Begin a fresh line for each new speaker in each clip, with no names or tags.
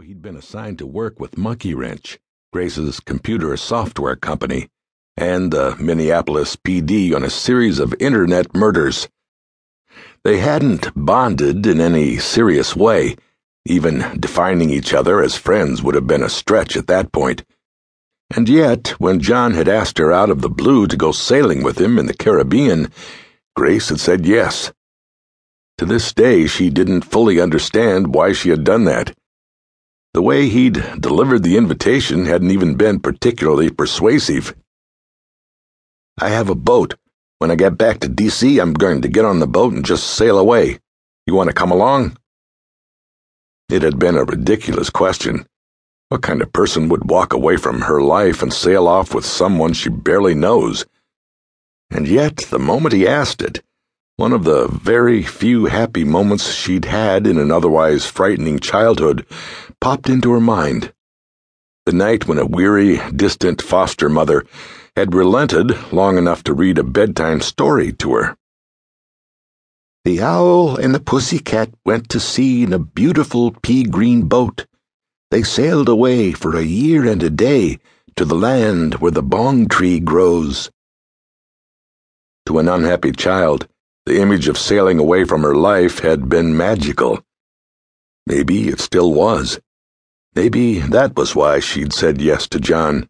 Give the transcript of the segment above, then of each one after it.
he'd been assigned to work with Monkeewrench, Grace's computer software company, and the Minneapolis PD on a series of internet murders. They hadn't bonded in any serious way. Even defining each other as friends would have been a stretch at that point. And yet, when John had asked her out of the blue to go sailing with him in the Caribbean, Grace had said yes. To this day, she didn't fully understand why she had done that. The way he'd delivered the invitation hadn't even been particularly persuasive. I have a boat. When I get back to D.C., I'm going to get on the boat and just sail away. You want to come along? It had been a ridiculous question. What kind of person would walk away from her life and sail off with someone she barely knows? And yet, the moment he asked it, one of the very few happy moments she'd had in an otherwise frightening childhood popped into her mind. The night when a weary, distant foster mother had relented long enough to read a bedtime story to her. The owl and the pussy cat went to sea in a beautiful pea green boat. They sailed away for a year and a day to the land where the bong tree grows. To an unhappy child, the image of sailing away from her life had been magical. Maybe it still was. Maybe that was why she'd said yes to John.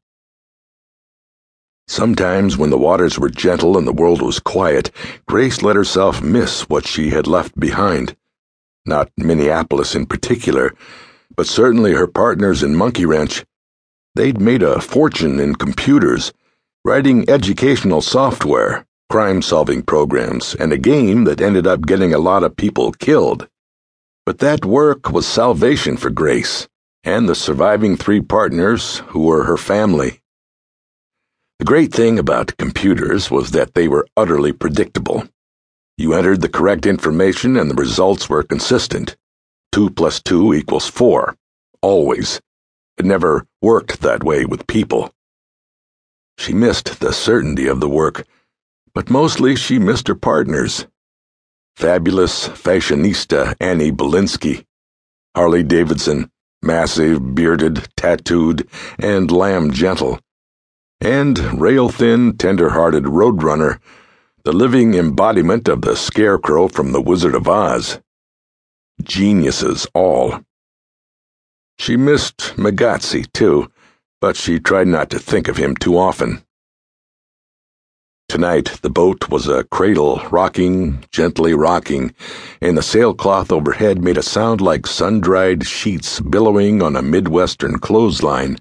Sometimes, when the waters were gentle and the world was quiet, Grace let herself miss what she had left behind. Not Minneapolis in particular, but certainly her partners in Monkeewrench. They'd made a fortune in computers, writing educational software crime solving programs, and a game that ended up getting a lot of people killed. But that work was salvation for Grace and the surviving three partners who were her family. The great thing about computers was that they were utterly predictable. You entered the correct information and the results were consistent. Two plus two equals four. Always. It never worked that way with people. She missed the certainty of the work but mostly she missed her partners. Fabulous fashionista Annie Belinsky, Harley Davidson, massive, bearded, tattooed, and lamb gentle, and rail thin, tender hearted roadrunner, the living embodiment of the scarecrow from The Wizard of Oz. Geniuses all. She missed Magozzi, too, but she tried not to think of him too often. Tonight, the boat was a cradle, rocking, gently rocking, and the sailcloth overhead made a sound like sun dried sheets billowing on a Midwestern clothesline.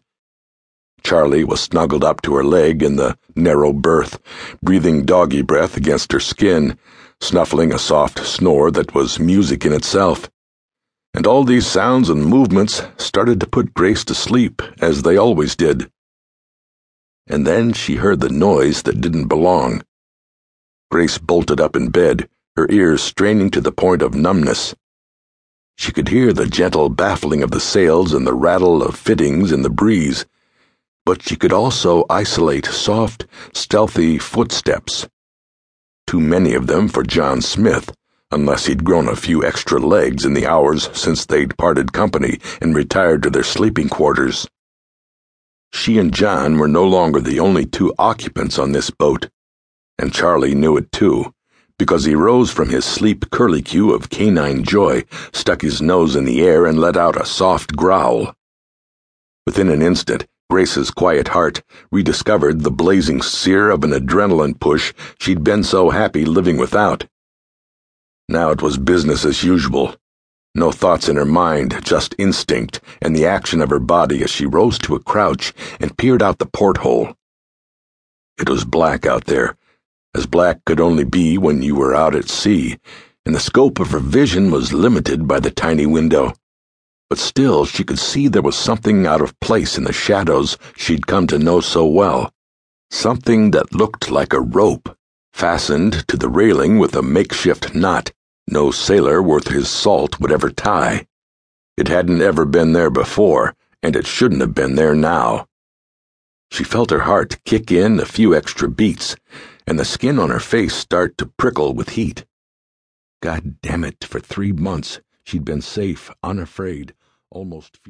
Charlie was snuggled up to her leg in the narrow berth, breathing doggy breath against her skin, snuffling a soft snore that was music in itself. And all these sounds and movements started to put Grace to sleep, as they always did and then she heard the noise that didn't belong. Grace bolted up in bed, her ears straining to the point of numbness. She could hear the gentle baffling of the sails and the rattle of fittings in the breeze, but she could also isolate soft, stealthy footsteps. Too many of them for John Smith, unless he'd grown a few extra legs in the hours since they'd parted company and retired to their sleeping quarters. She and John were no longer the only two occupants on this boat, and Charlie knew it too, because he rose from his sleep curlicue of canine joy, stuck his nose in the air, and let out a soft growl. Within an instant, Grace's quiet heart rediscovered the blazing sear of an adrenaline push she'd been so happy living without. Now it was business as usual. No thoughts in her mind, just instinct and the action of her body as she rose to a crouch and peered out the porthole. It was black out there, as black could only be when you were out at sea, and the scope of her vision was limited by the tiny window. But still, she could see there was something out of place in the shadows she'd come to know so well. Something that looked like a rope, fastened to the railing with a makeshift knot no sailor worth his salt would ever tie. It hadn't ever been there before, and it shouldn't have been there now. She felt her heart kick in a few extra beats, and the skin on her face start to prickle with heat. God damn it, for three months she'd been safe, unafraid, almost